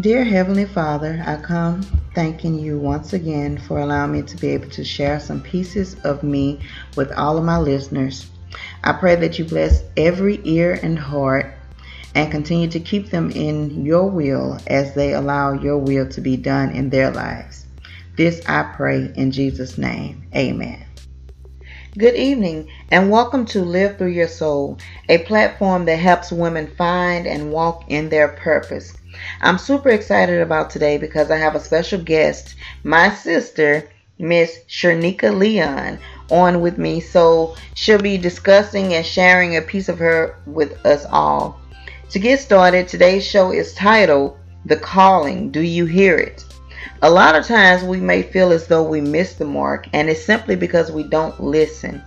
Dear Heavenly Father, I come thanking you once again for allowing me to be able to share some pieces of me with all of my listeners. I pray that you bless every ear and heart and continue to keep them in your will as they allow your will to be done in their lives. This I pray in Jesus' name. Amen. Good evening and welcome to Live Through Your Soul, a platform that helps women find and walk in their purpose. I'm super excited about today because I have a special guest, my sister, Miss Shernika Leon, on with me. So she'll be discussing and sharing a piece of her with us all. To get started, today's show is titled The Calling. Do you hear it? A lot of times we may feel as though we missed the mark, and it's simply because we don't listen.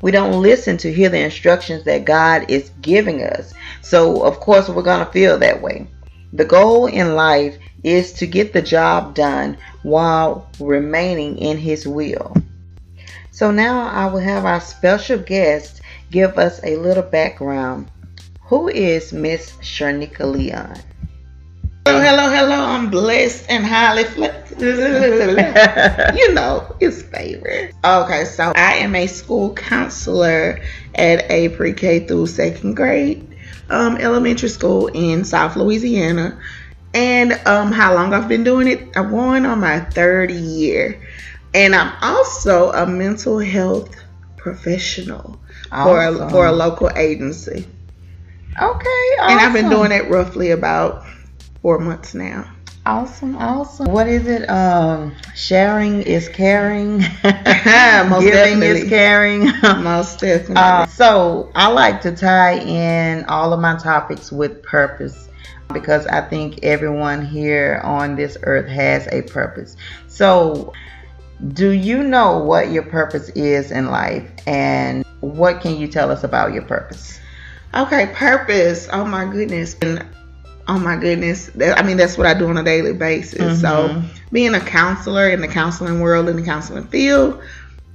We don't listen to hear the instructions that God is giving us. So, of course, we're going to feel that way. The goal in life is to get the job done while remaining in His will. So, now I will have our special guest give us a little background. Who is Miss Shernika Leon? Hello, hello, hello. I'm blessed and highly flattered. you know, it's favorite. Okay, so I am a school counselor at a pre K through second grade um, elementary school in South Louisiana. And um, how long I've been doing it? I'm going on my third year. And I'm also a mental health professional awesome. for, a, for a local agency. Okay, awesome. And I've been doing it roughly about four months now. Awesome, awesome. What is it? Um, sharing is caring. Most Giving definitely. is caring. Most definitely. Uh, so I like to tie in all of my topics with purpose because I think everyone here on this earth has a purpose. So, do you know what your purpose is in life, and what can you tell us about your purpose? Okay, purpose. Oh my goodness. And oh my goodness. I mean that's what i do on a daily basis. Mm-hmm. so being a counselor in the counseling world in the counseling field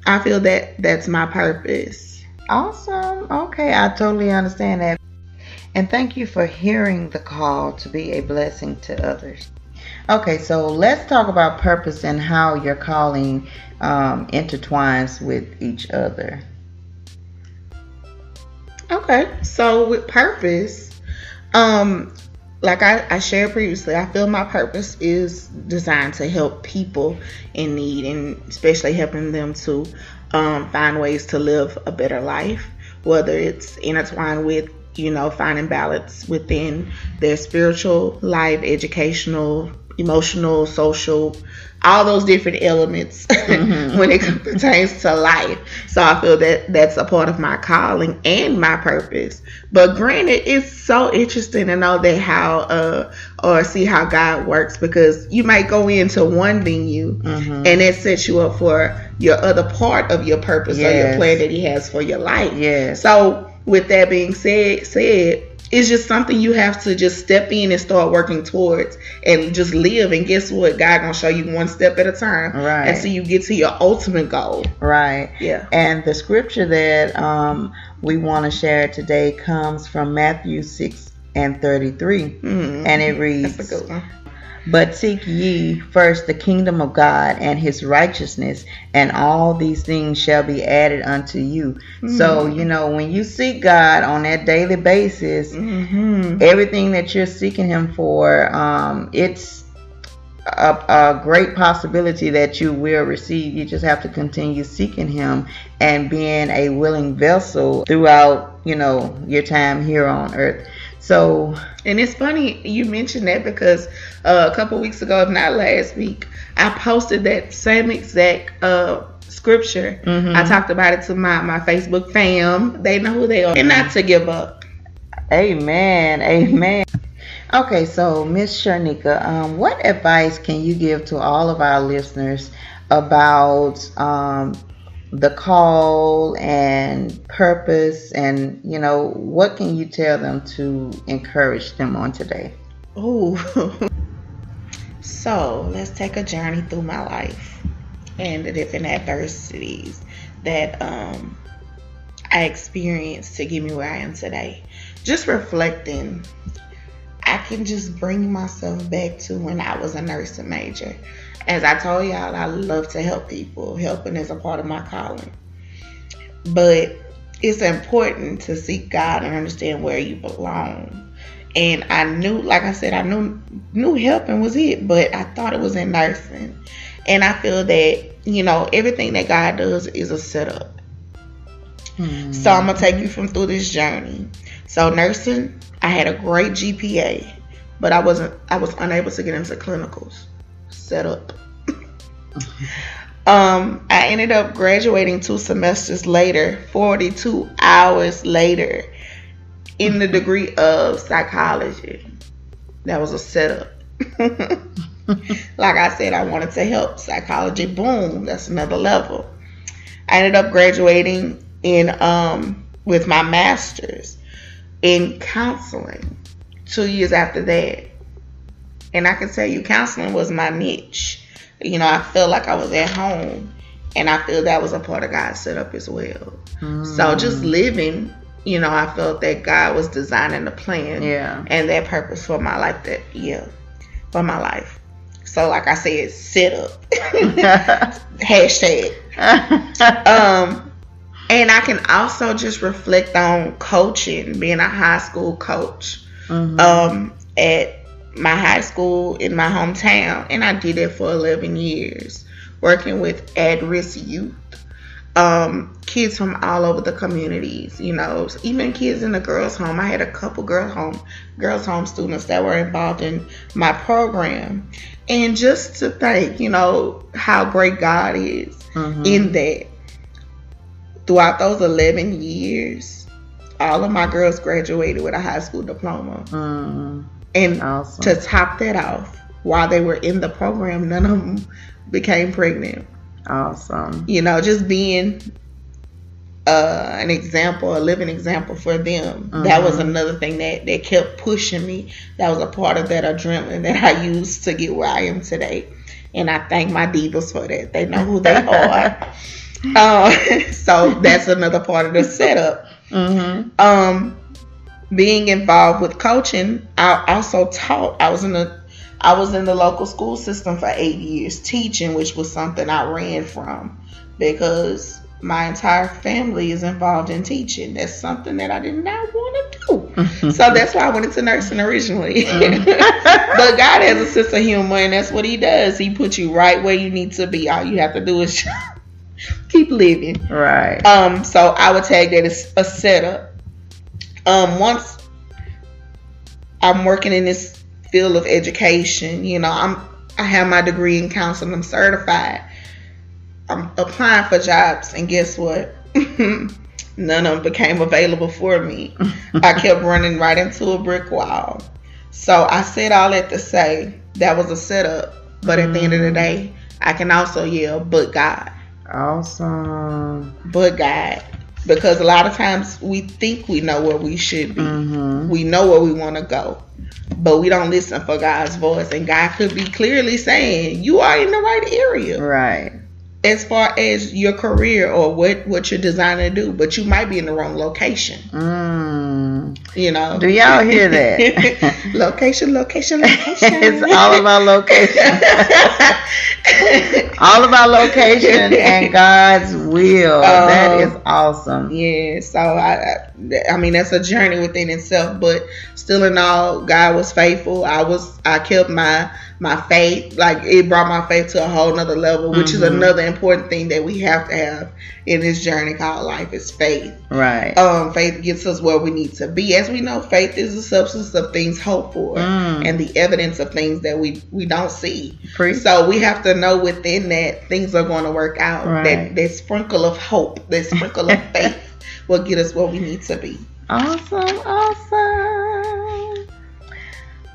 i feel that that's my purpose. Awesome. Okay i totally understand that. And thank you for hearing the call to be a blessing to others. Okay so let's talk about purpose and how your calling um, intertwines with each other. Okay so with purpose um like I, I, shared previously, I feel my purpose is designed to help people in need and especially helping them to um, find ways to live a better life, whether it's intertwined with, you know, finding balance within their spiritual life, educational, emotional, social, all those different elements mm-hmm. when it pertains to life. So I feel that that's a part of my calling and my purpose. But granted, it's so interesting to know that how uh or see how God works because you might go into one venue mm-hmm. and it sets you up for your other part of your purpose yes. or your plan that He has for your life. Yeah. So with that being said, said it's just something you have to just step in and start working towards and just live. And guess what? God gonna show you one step at a time right. until you get to your ultimate goal. Right. Yeah. And the scripture that um, we want to share today comes from matthew 6 and 33 mm-hmm. and it reads but seek ye first the kingdom of God and his righteousness, and all these things shall be added unto you. Mm-hmm. So, you know, when you seek God on that daily basis, mm-hmm. everything that you're seeking him for, um, it's a, a, great possibility that you will receive. You just have to continue seeking him and being a willing vessel throughout, you know, your time here on earth. So, and it's funny you mentioned that because uh, a couple weeks ago, if not last week, I posted that same exact uh, scripture. Mm-hmm. I talked about it to my, my Facebook fam. They know who they are. And not to give up. Amen. Amen. Okay, so Miss Shernika, um, what advice can you give to all of our listeners about um, the call and purpose and you know what can you tell them to encourage them on today? Oh so let's take a journey through my life and the different adversities that um, i experienced to get me where i am today. Just reflecting i can just bring myself back to when I was a nursing major. As I told y'all, I love to help people. Helping is a part of my calling. But it's important to seek God and understand where you belong. And I knew, like I said, I knew knew helping was it, but I thought it was in nursing. And I feel that, you know, everything that God does is a setup. Mm-hmm. So I'm gonna take you from through this journey. So nursing, I had a great GPA, but I wasn't I was unable to get into clinicals. Set up. um, I ended up graduating two semesters later, 42 hours later, in the degree of psychology. That was a setup. like I said, I wanted to help psychology. Boom, that's another level. I ended up graduating in um with my master's in counseling two years after that. And I can tell you, counseling was my niche. You know, I felt like I was at home, and I feel that was a part of God's setup as well. Mm. So just living, you know, I felt that God was designing the plan, yeah, and that purpose for my life. That yeah, for my life. So like I said, set up. Hashtag. um, and I can also just reflect on coaching, being a high school coach mm-hmm. um, at my high school in my hometown. And I did it for 11 years, working with at risk youth. Um, kids from all over the communities, you know, even kids in the girls' home. I had a couple girls' home, girls' home students that were involved in my program, and just to think, you know, how great God is mm-hmm. in that throughout those 11 years, all of my girls graduated with a high school diploma. Mm, and awesome. to top that off, while they were in the program, none of them became pregnant. Awesome. You know, just being uh, an example, a living example for them. Mm-hmm. That was another thing that, that kept pushing me. That was a part of that adrenaline that I used to get where I am today. And I thank my divas for that. They know who they are. Uh, so that's another part of the setup. Mm-hmm. Um, being involved with coaching, I also taught. I was in the I was in the local school system for eight years teaching, which was something I ran from because my entire family is involved in teaching. That's something that I did not want to do. so that's why I went into nursing originally. Mm. but God has a sense of humor, and that's what He does. He puts you right where you need to be. All you have to do is keep living. Right. Um, so I would tag that as a setup. Um, once I'm working in this field of education, you know, I'm I have my degree in counseling, I'm certified. I'm applying for jobs and guess what? None of them became available for me. I kept running right into a brick wall. So I said all that to say that was a setup. But at the end of the day, I can also yell, but God. Awesome. But God. Because a lot of times we think we know where we should be. Mm-hmm. We know where we want to go. But we don't listen for God's voice. And God could be clearly saying, You are in the right area. Right as far as your career or what what you're designed to do, but you might be in the wrong location. Mm. You know. Do y'all hear that? location, location, location. it's all about location. all about location and God's will. Um, that is awesome. Yeah. So I, I mean, that's a journey within itself. But still, in all, God was faithful. I was. I kept my my faith. Like it brought my faith to a whole nother level, which mm-hmm. is another important thing that we have to have in this journey called life is faith. Right. Um, faith gets us where we need to be. As we know, faith is the substance of things hoped for mm. and the evidence of things that we we don't see. Preach. So we have to know within that things are going to work out. Right. That that sprinkle of hope, that sprinkle of faith will get us where we need to be. Awesome, awesome.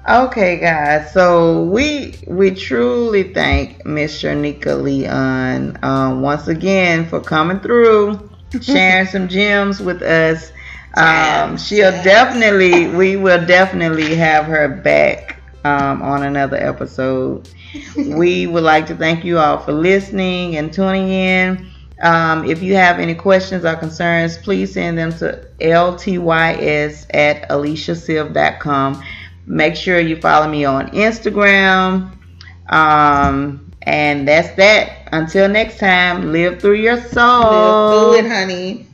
Okay, guys. So we we truly thank Miss Shernika Leon um, once again for coming through, sharing some gems with us. Um, she'll definitely, we will definitely have her back um, on another episode. we would like to thank you all for listening and tuning in. Um, if you have any questions or concerns, please send them to ltys at aliciasiv.com Make sure you follow me on Instagram. Um, and that's that. Until next time, live through your soul. Live through it, honey.